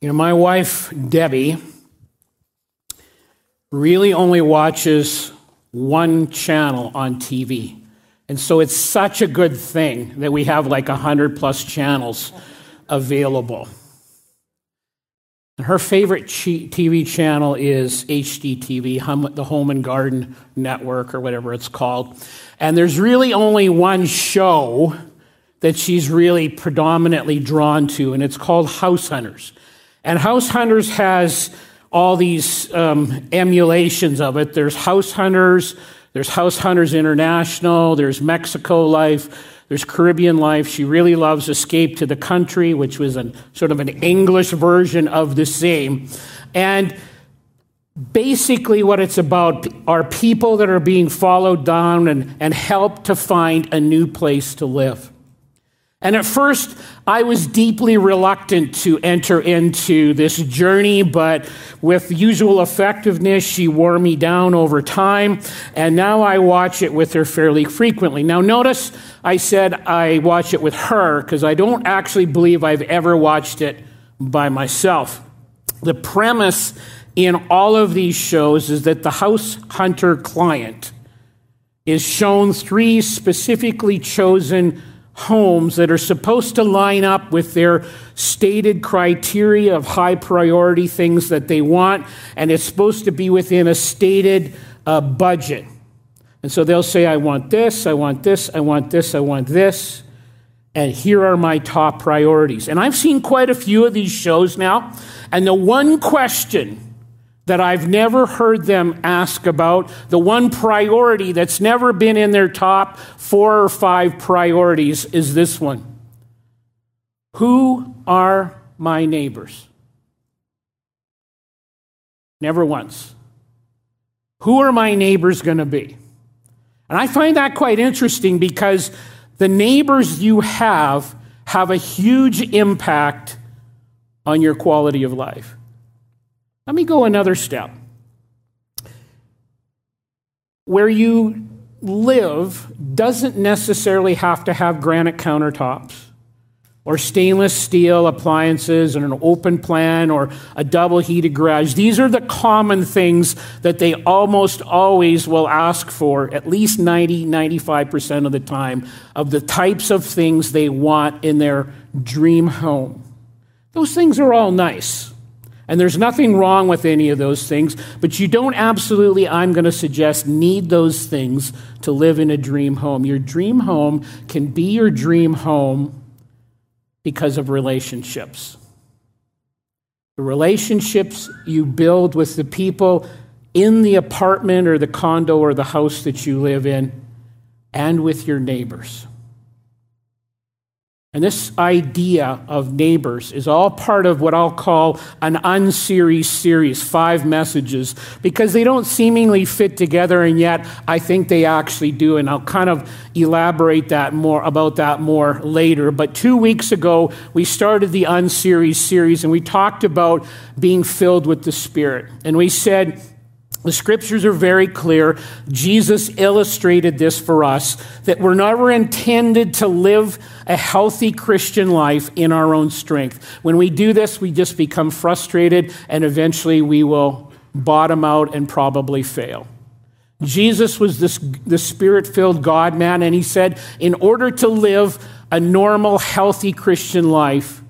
You know, my wife, Debbie, really only watches one channel on TV. And so it's such a good thing that we have like 100 plus channels available. Her favorite TV channel is HGTV, the Home and Garden Network, or whatever it's called. And there's really only one show that she's really predominantly drawn to, and it's called House Hunters. And House Hunters has all these um, emulations of it. There's House Hunters, there's House Hunters International, there's Mexico Life, there's Caribbean Life. She really loves Escape to the Country, which was a sort of an English version of the same. And basically, what it's about are people that are being followed down and, and helped to find a new place to live. And at first, I was deeply reluctant to enter into this journey, but with usual effectiveness, she wore me down over time, and now I watch it with her fairly frequently. Now, notice I said I watch it with her because I don't actually believe I've ever watched it by myself. The premise in all of these shows is that the house hunter client is shown three specifically chosen homes that are supposed to line up with their stated criteria of high priority things that they want, and it's supposed to be within a stated uh, budget. And so they'll say, I want this, I want this, I want this, I want this, and here are my top priorities. And I've seen quite a few of these shows now, and the one question that I've never heard them ask about, the one priority that's never been in their top four or five priorities is this one Who are my neighbors? Never once. Who are my neighbors going to be? And I find that quite interesting because the neighbors you have have a huge impact on your quality of life. Let me go another step. Where you live doesn't necessarily have to have granite countertops or stainless steel appliances and an open plan or a double heated garage. These are the common things that they almost always will ask for, at least 90, 95% of the time, of the types of things they want in their dream home. Those things are all nice. And there's nothing wrong with any of those things, but you don't absolutely, I'm going to suggest, need those things to live in a dream home. Your dream home can be your dream home because of relationships. The relationships you build with the people in the apartment or the condo or the house that you live in, and with your neighbors. And this idea of neighbors is all part of what I'll call an unseries series, five messages, because they don't seemingly fit together, and yet I think they actually do. And I'll kind of elaborate that more about that more later. But two weeks ago, we started the unseries series, and we talked about being filled with the Spirit. And we said, the scriptures are very clear. Jesus illustrated this for us that we're never intended to live a healthy Christian life in our own strength. When we do this, we just become frustrated and eventually we will bottom out and probably fail. Jesus was this, the spirit filled God man, and he said, in order to live a normal, healthy Christian life,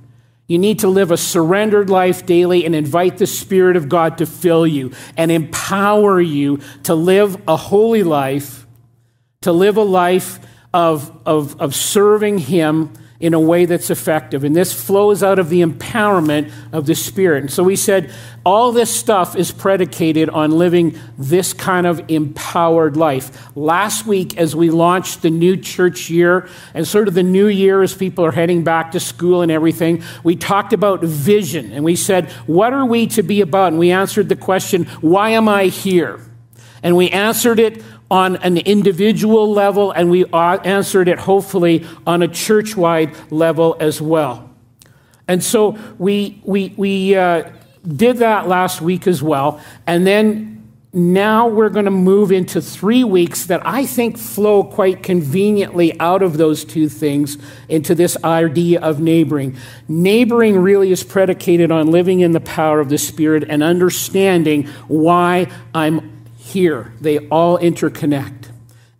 you need to live a surrendered life daily and invite the Spirit of God to fill you and empower you to live a holy life, to live a life of, of, of serving Him in a way that's effective. And this flows out of the empowerment of the Spirit. And so we said all this stuff is predicated on living this kind of empowered life. Last week, as we launched the new church year and sort of the new year as people are heading back to school and everything, we talked about vision. And we said, what are we to be about? And we answered the question, why am I here? And we answered it on an individual level, and we answered it hopefully on a church wide level as well. And so we, we, we uh, did that last week as well. And then now we're going to move into three weeks that I think flow quite conveniently out of those two things into this idea of neighboring. Neighboring really is predicated on living in the power of the Spirit and understanding why I'm here. They all interconnect.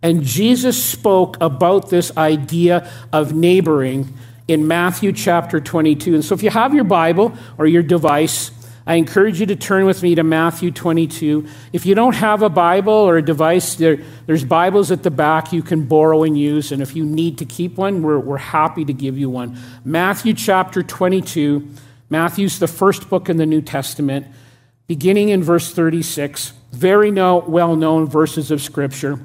And Jesus spoke about this idea of neighboring in Matthew chapter 22. And so if you have your Bible or your device, I encourage you to turn with me to Matthew 22. If you don't have a Bible or a device, there, there's Bibles at the back you can borrow and use. And if you need to keep one, we're, we're happy to give you one. Matthew chapter 22. Matthew's the first book in the New Testament, beginning in verse 36. Very well known verses of Scripture.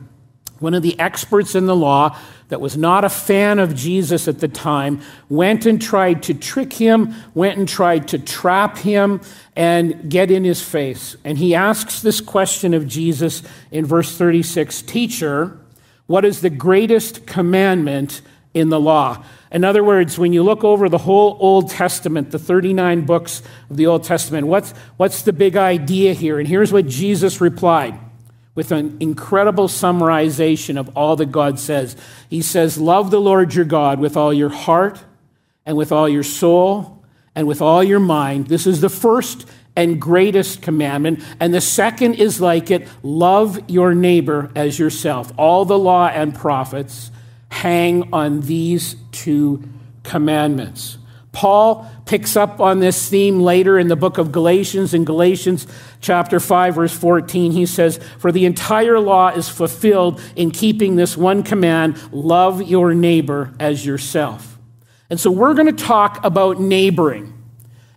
One of the experts in the law that was not a fan of Jesus at the time went and tried to trick him, went and tried to trap him and get in his face. And he asks this question of Jesus in verse 36 Teacher, what is the greatest commandment in the law? In other words, when you look over the whole Old Testament, the 39 books of the Old Testament, what's, what's the big idea here? And here's what Jesus replied with an incredible summarization of all that God says. He says, Love the Lord your God with all your heart and with all your soul and with all your mind. This is the first and greatest commandment. And the second is like it love your neighbor as yourself. All the law and prophets hang on these two commandments. Paul picks up on this theme later in the book of Galatians. In Galatians chapter 5, verse 14, he says, For the entire law is fulfilled in keeping this one command love your neighbor as yourself. And so we're going to talk about neighboring.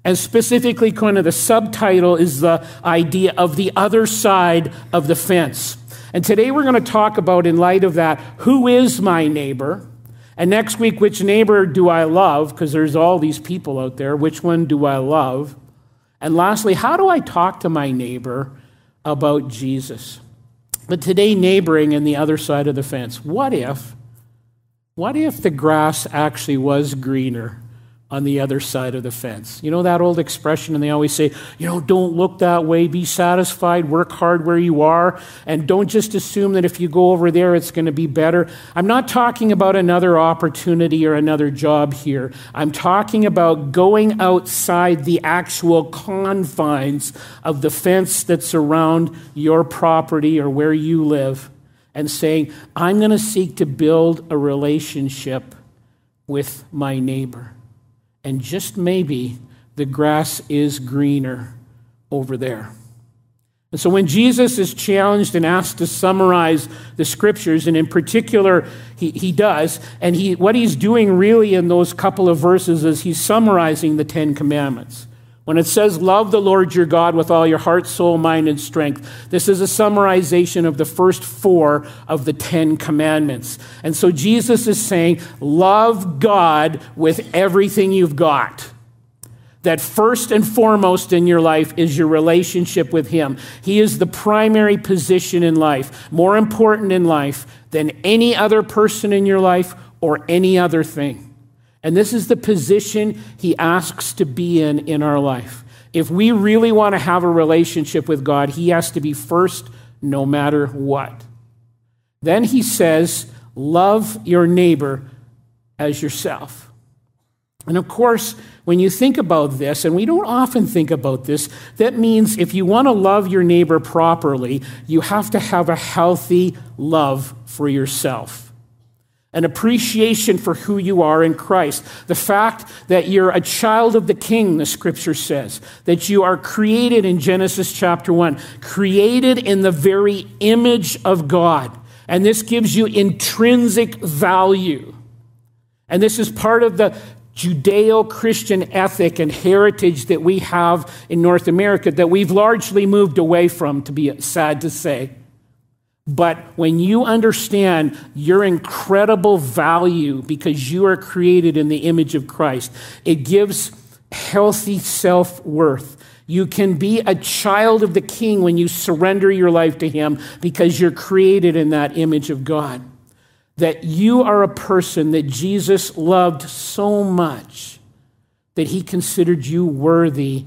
And specifically, kind of the subtitle is the idea of the other side of the fence. And today we're going to talk about, in light of that, who is my neighbor? And next week, which neighbor do I love? Because there's all these people out there. Which one do I love? And lastly, how do I talk to my neighbor about Jesus? But today, neighboring and the other side of the fence. What if, what if the grass actually was greener on the other side of the fence. You know that old expression, and they always say, you know, don't look that way, be satisfied, work hard where you are, and don't just assume that if you go over there, it's going to be better. I'm not talking about another opportunity or another job here. I'm talking about going outside the actual confines of the fence that's around your property or where you live and saying, I'm going to seek to build a relationship with my neighbor and just maybe the grass is greener over there. And so when Jesus is challenged and asked to summarize the scriptures, and in particular, he, he does, and he, what he's doing really in those couple of verses is he's summarizing the Ten Commandments. When it says, Love the Lord your God with all your heart, soul, mind, and strength, this is a summarization of the first four of the Ten Commandments. And so Jesus is saying, Love God with everything you've got. That first and foremost in your life is your relationship with Him. He is the primary position in life, more important in life than any other person in your life or any other thing. And this is the position he asks to be in in our life. If we really want to have a relationship with God, he has to be first no matter what. Then he says, Love your neighbor as yourself. And of course, when you think about this, and we don't often think about this, that means if you want to love your neighbor properly, you have to have a healthy love for yourself an appreciation for who you are in Christ. The fact that you're a child of the King, the scripture says, that you are created in Genesis chapter 1, created in the very image of God. And this gives you intrinsic value. And this is part of the Judeo Christian ethic and heritage that we have in North America that we've largely moved away from, to be sad to say. But when you understand your incredible value because you are created in the image of Christ, it gives healthy self worth. You can be a child of the King when you surrender your life to Him because you're created in that image of God. That you are a person that Jesus loved so much that He considered you worthy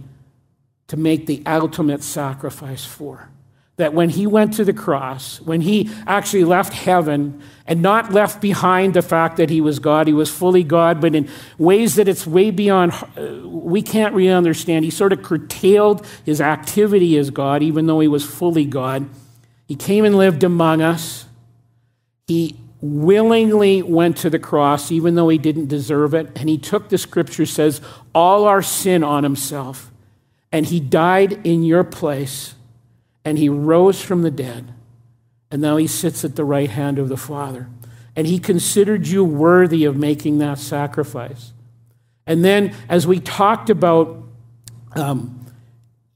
to make the ultimate sacrifice for that when he went to the cross, when he actually left heaven and not left behind the fact that he was God, he was fully God, but in ways that it's way beyond, uh, we can't really understand. He sort of curtailed his activity as God, even though he was fully God. He came and lived among us. He willingly went to the cross, even though he didn't deserve it. And he took, the scripture says, all our sin on himself. And he died in your place and he rose from the dead, and now he sits at the right hand of the Father. And he considered you worthy of making that sacrifice. And then, as we talked about, um,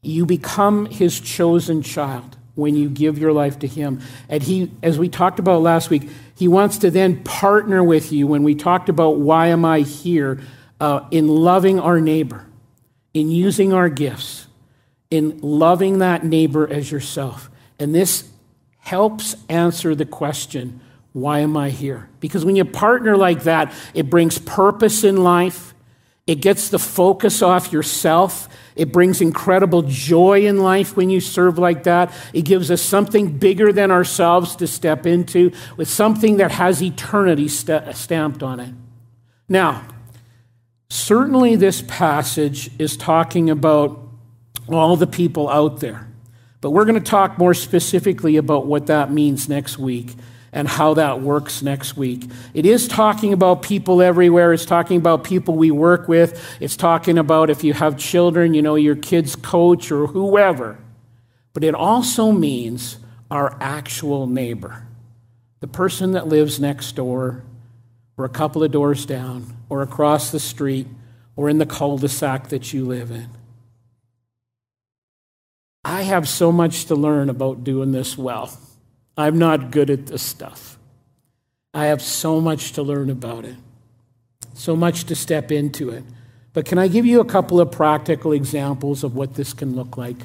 you become his chosen child when you give your life to him. And he, as we talked about last week, he wants to then partner with you when we talked about why am I here uh, in loving our neighbor, in using our gifts in loving that neighbor as yourself. And this helps answer the question why am I here? Because when you partner like that, it brings purpose in life, it gets the focus off yourself. It brings incredible joy in life when you serve like that. It gives us something bigger than ourselves to step into with something that has eternity st- stamped on it. Now, certainly this passage is talking about all the people out there. But we're going to talk more specifically about what that means next week and how that works next week. It is talking about people everywhere. It's talking about people we work with. It's talking about if you have children, you know, your kid's coach or whoever. But it also means our actual neighbor, the person that lives next door, or a couple of doors down, or across the street, or in the cul de sac that you live in. I have so much to learn about doing this well. I'm not good at this stuff. I have so much to learn about it, so much to step into it. But can I give you a couple of practical examples of what this can look like?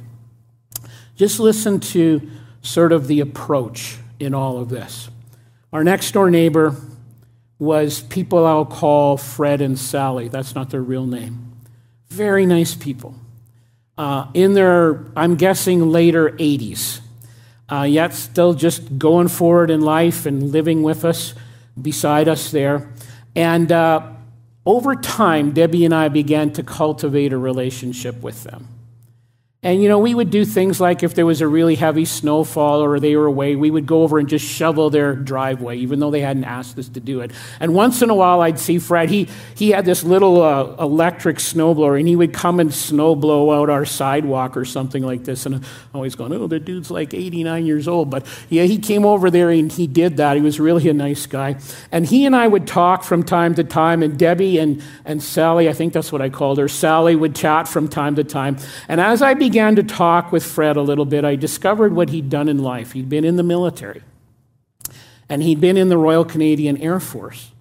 Just listen to sort of the approach in all of this. Our next door neighbor was people I'll call Fred and Sally. That's not their real name. Very nice people uh, in their, I'm guessing, later 80s, uh, yet still just going forward in life and living with us, beside us there. And uh, over time, Debbie and I began to cultivate a relationship with them. And, you know, we would do things like if there was a really heavy snowfall or they were away, we would go over and just shovel their driveway, even though they hadn't asked us to do it. And once in a while, I'd see Fred. He, he had this little uh, electric snowblower, and he would come and snow blow out our sidewalk or something like this. And I'm always going, oh, the dude's like 89 years old. But yeah, he came over there and he did that. He was really a nice guy. And he and I would talk from time to time, and Debbie and, and Sally, I think that's what I called her, Sally would chat from time to time. And as I began to talk with Fred a little bit, I discovered what he'd done in life. He'd been in the military, and he'd been in the Royal Canadian Air Force.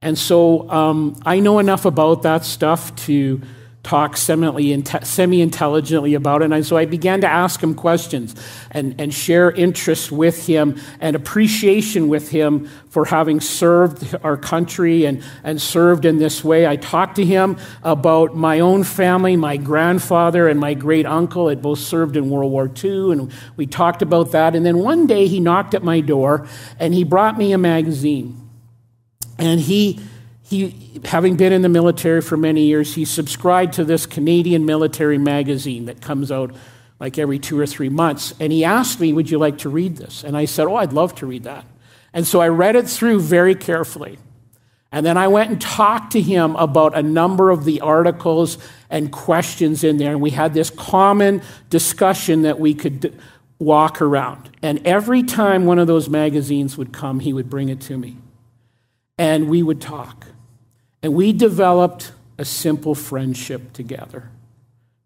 And so um, I know enough about that stuff to talk semi intelligently about it. And so I began to ask him questions and, and share interest with him and appreciation with him for having served our country and, and served in this way. I talked to him about my own family. My grandfather and my great uncle had both served in World War II, and we talked about that. And then one day he knocked at my door and he brought me a magazine. And he he, having been in the military for many years, he subscribed to this Canadian military magazine that comes out like every two or three months. And he asked me, Would you like to read this? And I said, Oh, I'd love to read that. And so I read it through very carefully. And then I went and talked to him about a number of the articles and questions in there. And we had this common discussion that we could walk around. And every time one of those magazines would come, he would bring it to me. And we would talk. And we developed a simple friendship together.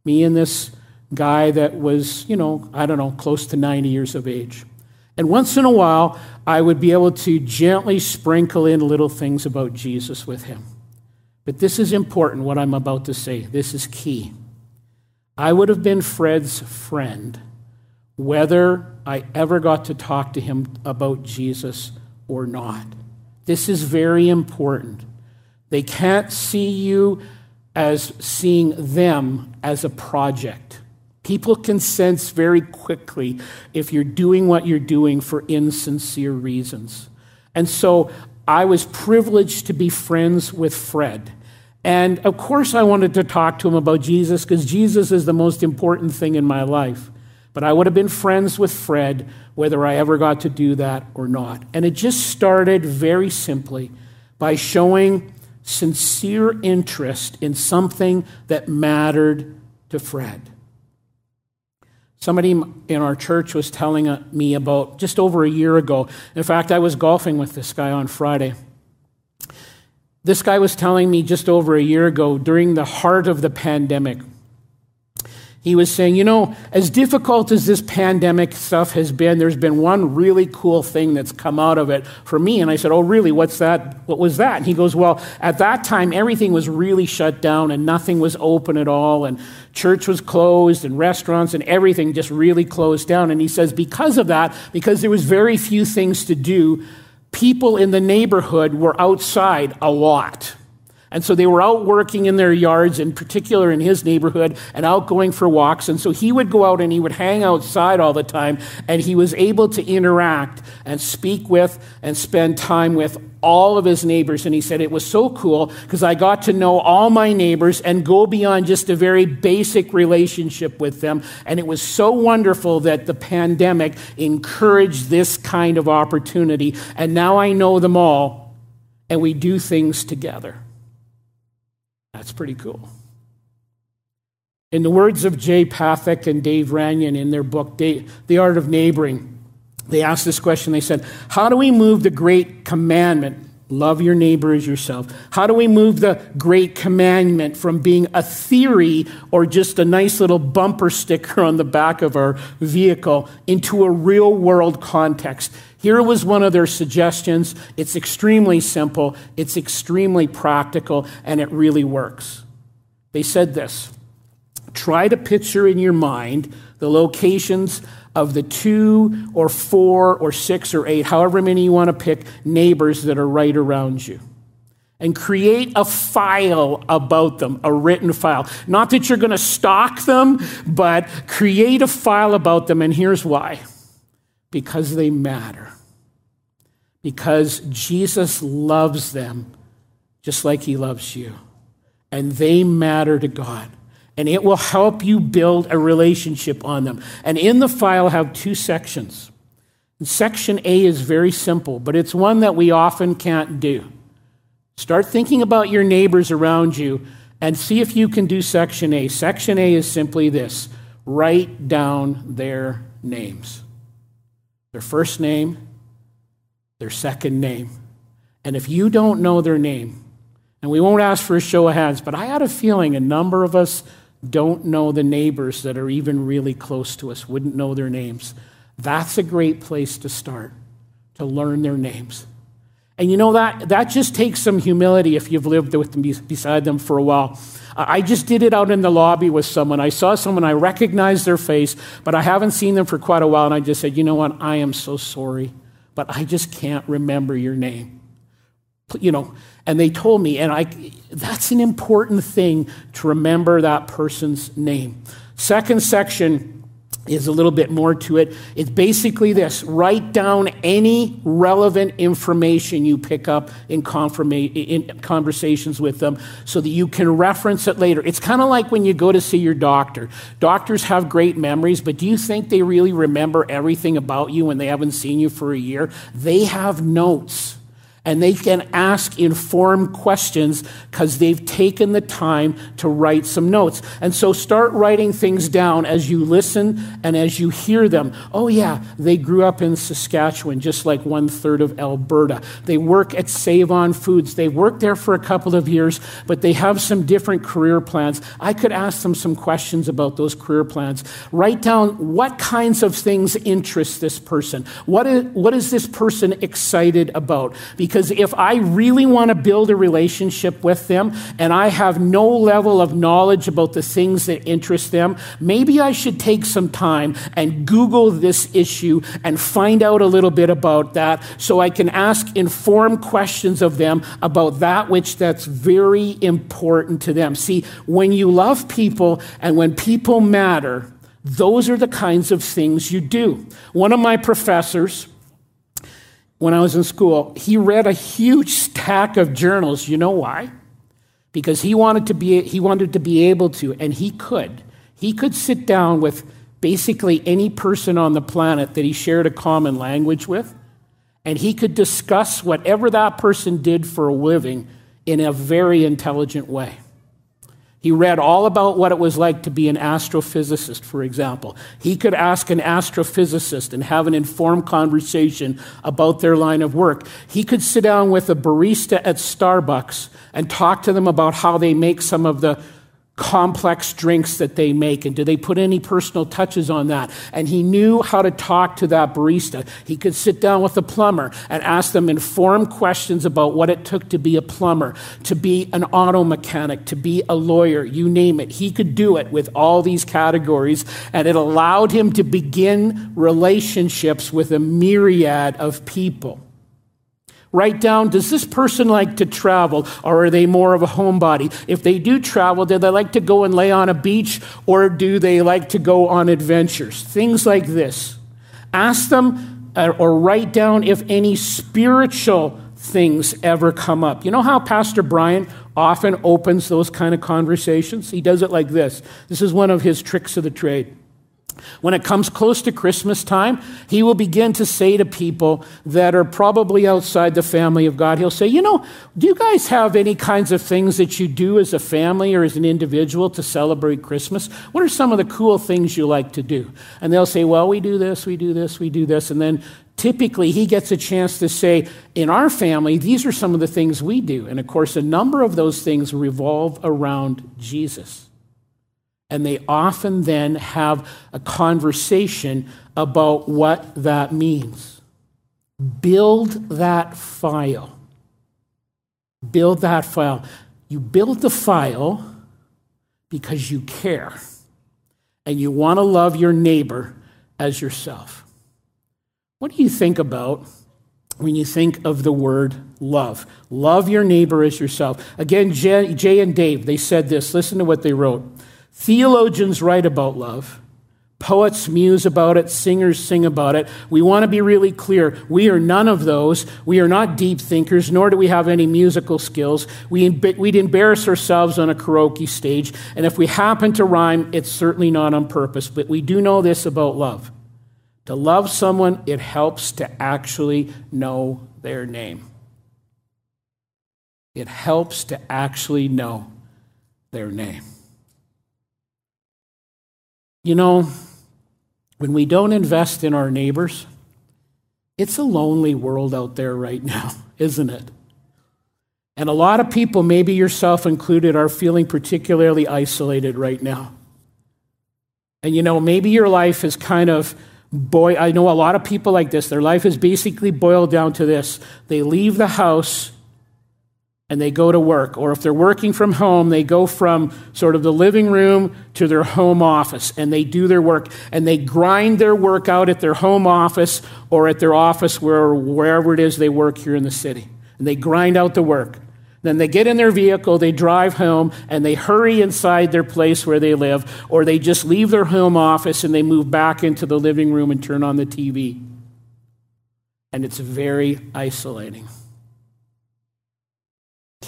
Me and this guy that was, you know, I don't know, close to 90 years of age. And once in a while, I would be able to gently sprinkle in little things about Jesus with him. But this is important, what I'm about to say. This is key. I would have been Fred's friend whether I ever got to talk to him about Jesus or not. This is very important. They can't see you as seeing them as a project. People can sense very quickly if you're doing what you're doing for insincere reasons. And so I was privileged to be friends with Fred. And of course, I wanted to talk to him about Jesus because Jesus is the most important thing in my life. But I would have been friends with Fred whether I ever got to do that or not. And it just started very simply by showing sincere interest in something that mattered to Fred. Somebody in our church was telling uh, me about just over a year ago. In fact, I was golfing with this guy on Friday. This guy was telling me just over a year ago during the heart of the pandemic he was saying, you know, as difficult as this pandemic stuff has been, there's been one really cool thing that's come out of it for me. And I said, oh, really? What's that? What was that? And he goes, well, at that time, everything was really shut down and nothing was open at all. And church was closed and restaurants and everything just really closed down. And he says, because of that, because there was very few things to do, people in the neighborhood were outside a lot. And so they were out working in their yards, in particular in his neighborhood, and out going for walks. And so he would go out and he would hang outside all the time, and he was able to interact and speak with and spend time with all of his neighbors. And he said it was so cool because I got to know all my neighbors and go beyond just a very basic relationship with them. And it was so wonderful that the pandemic encouraged this kind of opportunity. And now I know them all, and we do things together. That's pretty cool. In the words of Jay Pathak and Dave Runyon in their book, The Art of Neighboring, they asked this question. They said, How do we move the great commandment, love your neighbor as yourself? How do we move the great commandment from being a theory or just a nice little bumper sticker on the back of our vehicle into a real world context? Here was one of their suggestions. It's extremely simple, it's extremely practical, and it really works. They said this try to picture in your mind the locations of the two or four or six or eight, however many you want to pick, neighbors that are right around you. And create a file about them, a written file. Not that you're going to stalk them, but create a file about them. And here's why because they matter. Because Jesus loves them just like he loves you. And they matter to God. And it will help you build a relationship on them. And in the file, I have two sections. And section A is very simple, but it's one that we often can't do. Start thinking about your neighbors around you and see if you can do section A. Section A is simply this write down their names their first name, their second name. And if you don't know their name, and we won't ask for a show of hands, but I had a feeling a number of us don't know the neighbors that are even really close to us, wouldn't know their names. That's a great place to start, to learn their names. And you know that that just takes some humility if you've lived with them beside them for a while. I just did it out in the lobby with someone. I saw someone, I recognized their face, but I haven't seen them for quite a while. And I just said, You know what? I am so sorry, but I just can't remember your name. You know, and they told me, and I, that's an important thing to remember that person's name. Second section is a little bit more to it. It's basically this write down any relevant information you pick up in, confirma- in conversations with them so that you can reference it later. It's kind of like when you go to see your doctor. Doctors have great memories, but do you think they really remember everything about you when they haven't seen you for a year? They have notes and they can ask informed questions because they've taken the time to write some notes. And so start writing things down as you listen and as you hear them. Oh, yeah, they grew up in Saskatchewan, just like one third of Alberta. They work at Save On Foods. They worked there for a couple of years, but they have some different career plans. I could ask them some questions about those career plans. Write down what kinds of things interest this person. What is, what is this person excited about? Because because if I really want to build a relationship with them and I have no level of knowledge about the things that interest them, maybe I should take some time and Google this issue and find out a little bit about that so I can ask informed questions of them about that which that's very important to them. See, when you love people and when people matter, Those are the kinds of things you do. One of my professors, when I was in school, he read a huge stack of journals. You know why? Because he wanted to be, he wanted to be able to, and he could. He could sit down with basically any person on the planet that he shared a common language with, and he could discuss whatever that person did for a living in a very intelligent way. He read all about what it was like to be an astrophysicist, for example. He could ask an astrophysicist and have an informed conversation about their line of work. He could sit down with a barista at Starbucks and talk to them about how they make some of the complex drinks that they make and do they put any personal touches on that? And he knew how to talk to that barista. He could sit down with a plumber and ask them informed questions about what it took to be a plumber to be an auto mechanic to be a lawyer you name it. He could do it with all these categories and it allowed him to begin relationships with a myriad of people Write down, does this person like to travel or are they more of a homebody? If they do travel, do they like to go and lay on a beach or do they like to go on adventures? Things like this. Ask them uh, or write down if any spiritual things ever come up. You know how Pastor Brian often opens those kind of conversations? He does it like this. This is one of his tricks of the trade. When it comes close to Christmas time, he will begin to say to people that are probably outside the family of God, he'll say, You know, do you guys have any kinds of things that you do as a family or as an individual to celebrate Christmas? What are some of the cool things you like to do? And they'll say, Well, we do this, we do this, we do this. And then typically he gets a chance to say, In our family, these are some of the things we do. And of course, a number of those things revolve around Jesus and they often then have a conversation about what that means. Build that file. Build that file. You build the file because you care and you want to love your neighbor as yourself. What do you think about when you think of the word love? Love your neighbor as yourself. Again, Jay, and Dave, they said this. Listen to what they wrote. Theologians write about love. Poets muse about it, singers sing about it. We want to be really clear. We are none of those. We are not deep thinkers, nor do we have any musical skills. We, we'd embarrass ourselves on a karaoke stage, and if we happen to rhyme, it's certainly not on purpose. But we do know this about love. To love someone, it helps to actually know their name. It helps to actually know their name. You know, when we don't invest in our neighbors, it's a lonely world out there right now, isn't it? And a lot of people, maybe yourself included, are feeling particularly isolated right now. And you know, maybe your life is kind of boy, I know a lot of people like this. Their life is basically boiled down to this. They leave the house and they go to work. Or if they're working from home, they go from sort of the living room to their home office and they do their work and they grind their work out at their home office or at their office where, wherever it is they work here in the city. And they grind out the work. Then they get in their vehicle, they drive home, and they hurry inside their place where they live, or they just leave their home office and they move back into the living room and turn on the TV. And it's very isolating.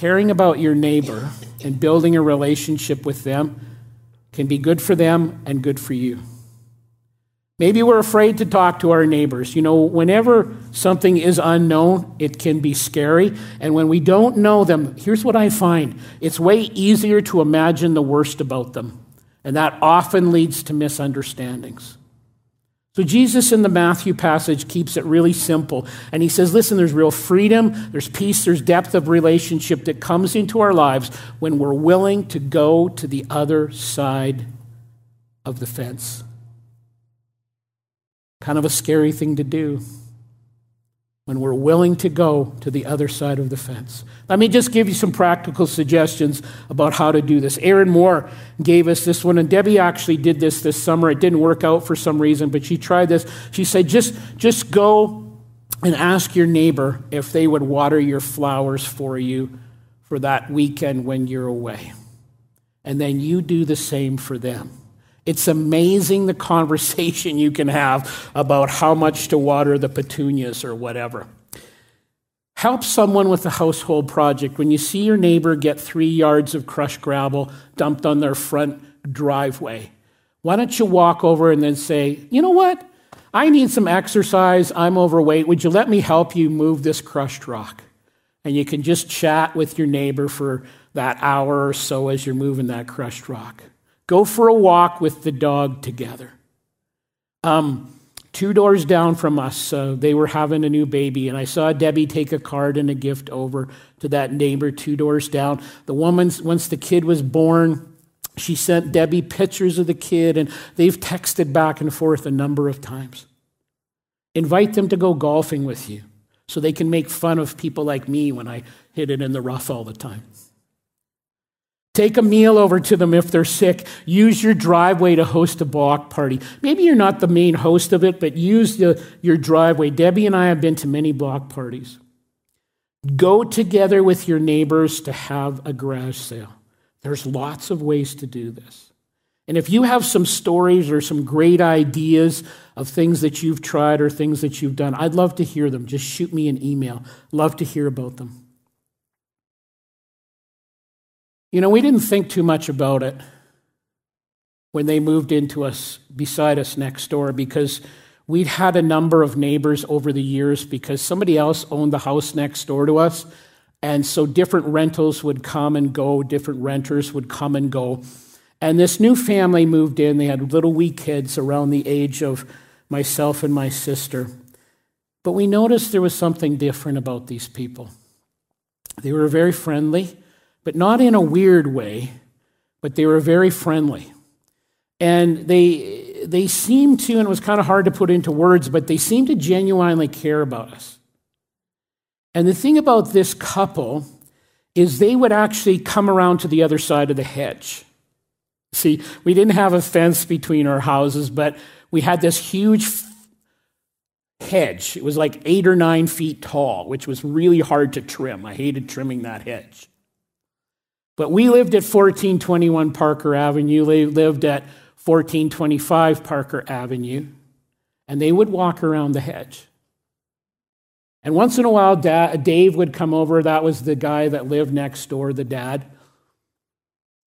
Caring about your neighbor and building a relationship with them can be good for them and good for you. Maybe we're afraid to talk to our neighbors. You know, whenever something is unknown, it can be scary. And when we don't know them, here's what I find it's way easier to imagine the worst about them. And that often leads to misunderstandings. So, Jesus in the Matthew passage keeps it really simple. And he says, listen, there's real freedom, there's peace, there's depth of relationship that comes into our lives when we're willing to go to the other side of the fence. Kind of a scary thing to do when we're willing to go to the other side of the fence. Let me just give you some practical suggestions about how to do this. Aaron Moore gave us this one, and Debbie actually did this this summer. It didn't work out for some reason, but she tried this. She said, just, just go and ask your neighbor if they would water your flowers for you for that weekend when you're away. And then you do the same for them. It's amazing the conversation you can have about how much to water the petunias or whatever. Help someone with a household project. When you see your neighbor get three yards of crushed gravel dumped on their front driveway, why don't you walk over and then say, you know what? I need some exercise. I'm overweight. Would you let me help you move this crushed rock? And you can just chat with your neighbor for that hour or so as you're moving that crushed rock. Go for a walk with the dog together. Um, two doors down from us, uh, they were having a new baby, and I saw Debbie take a card and a gift over to that neighbor two doors down. The woman, once the kid was born, she sent Debbie pictures of the kid, and they've texted back and forth a number of times. Invite them to go golfing with you so they can make fun of people like me when I hit it in the rough all the time. Take a meal over to them if they're sick. Use your driveway to host a block party. Maybe you're not the main host of it, but use the, your driveway. Debbie and I have been to many block parties. Go together with your neighbors to have a garage sale. There's lots of ways to do this. And if you have some stories or some great ideas of things that you've tried or things that you've done, I'd love to hear them. Just shoot me an email. Love to hear about them. You know, we didn't think too much about it when they moved into us beside us next door because we'd had a number of neighbors over the years because somebody else owned the house next door to us. And so different rentals would come and go, different renters would come and go. And this new family moved in. They had little wee kids around the age of myself and my sister. But we noticed there was something different about these people. They were very friendly but not in a weird way, but they were very friendly. And they, they seemed to, and it was kind of hard to put into words, but they seemed to genuinely care about us. And the thing about this couple is they would actually come around to the other side of the hedge. See, we didn't have a fence between our houses, but we had this huge hedge. It was like eight or nine feet tall, which was really hard to trim. I hated trimming that hedge. But we lived at 1421 Parker Avenue. They lived at 1425 Parker Avenue. And they would walk around the hedge. And once in a while, Dave would come over. That was the guy that lived next door, the dad.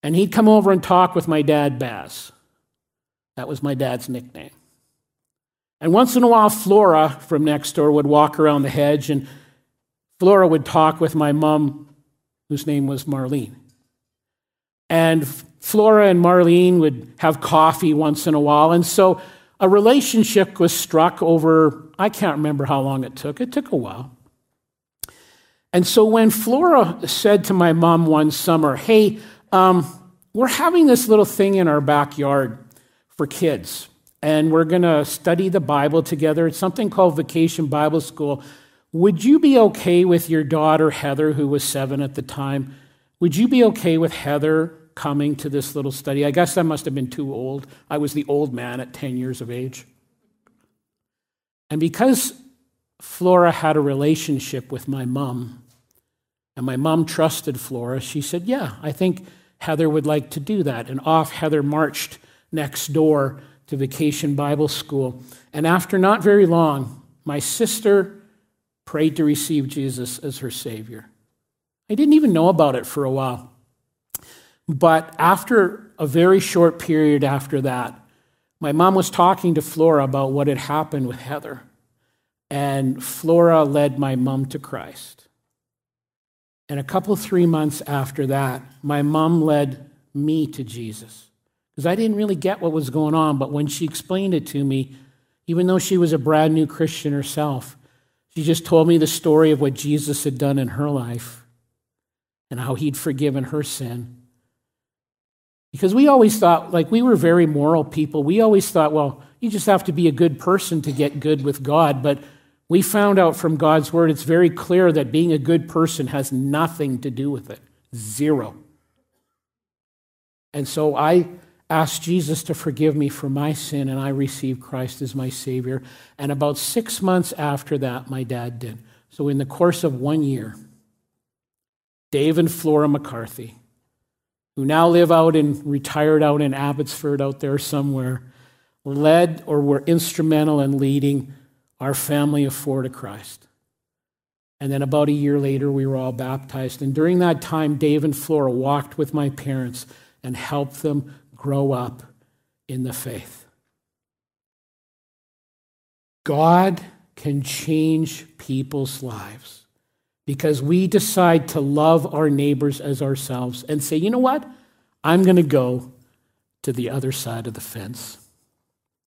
And he'd come over and talk with my dad, Baz. That was my dad's nickname. And once in a while, Flora from next door would walk around the hedge, and Flora would talk with my mom, whose name was Marlene. And Flora and Marlene would have coffee once in a while. And so a relationship was struck over, I can't remember how long it took. It took a while. And so when Flora said to my mom one summer, Hey, um, we're having this little thing in our backyard for kids, and we're going to study the Bible together. It's something called Vacation Bible School. Would you be okay with your daughter, Heather, who was seven at the time? Would you be okay with Heather coming to this little study? I guess I must have been too old. I was the old man at 10 years of age. And because Flora had a relationship with my mom, and my mom trusted Flora, she said, Yeah, I think Heather would like to do that. And off Heather marched next door to Vacation Bible School. And after not very long, my sister prayed to receive Jesus as her Savior. I didn't even know about it for a while. But after a very short period after that, my mom was talking to Flora about what had happened with Heather. And Flora led my mom to Christ. And a couple, three months after that, my mom led me to Jesus. Because I didn't really get what was going on, but when she explained it to me, even though she was a brand new Christian herself, she just told me the story of what Jesus had done in her life and how he'd forgiven her sin. Because we always thought, like, we were very moral people. We always thought, well, you just have to be a good person to get good with God. But we found out from God's word, it's very clear that being a good person has nothing to do with it zero. And so I asked Jesus to forgive me for my sin, and I received Christ as my Savior. And about six months after that, my dad did. So, in the course of one year, Dave and Flora McCarthy, who now live out in, retired out in Abbotsford out there somewhere, led or were instrumental in leading our family of four to Christ. And then about a year later, we were all baptized. And during that time, Dave and Flora walked with my parents and helped them grow up in the faith. God can change people's lives because we decide to love our neighbors as ourselves and say, you know what? I'm going to go to the other side of the fence.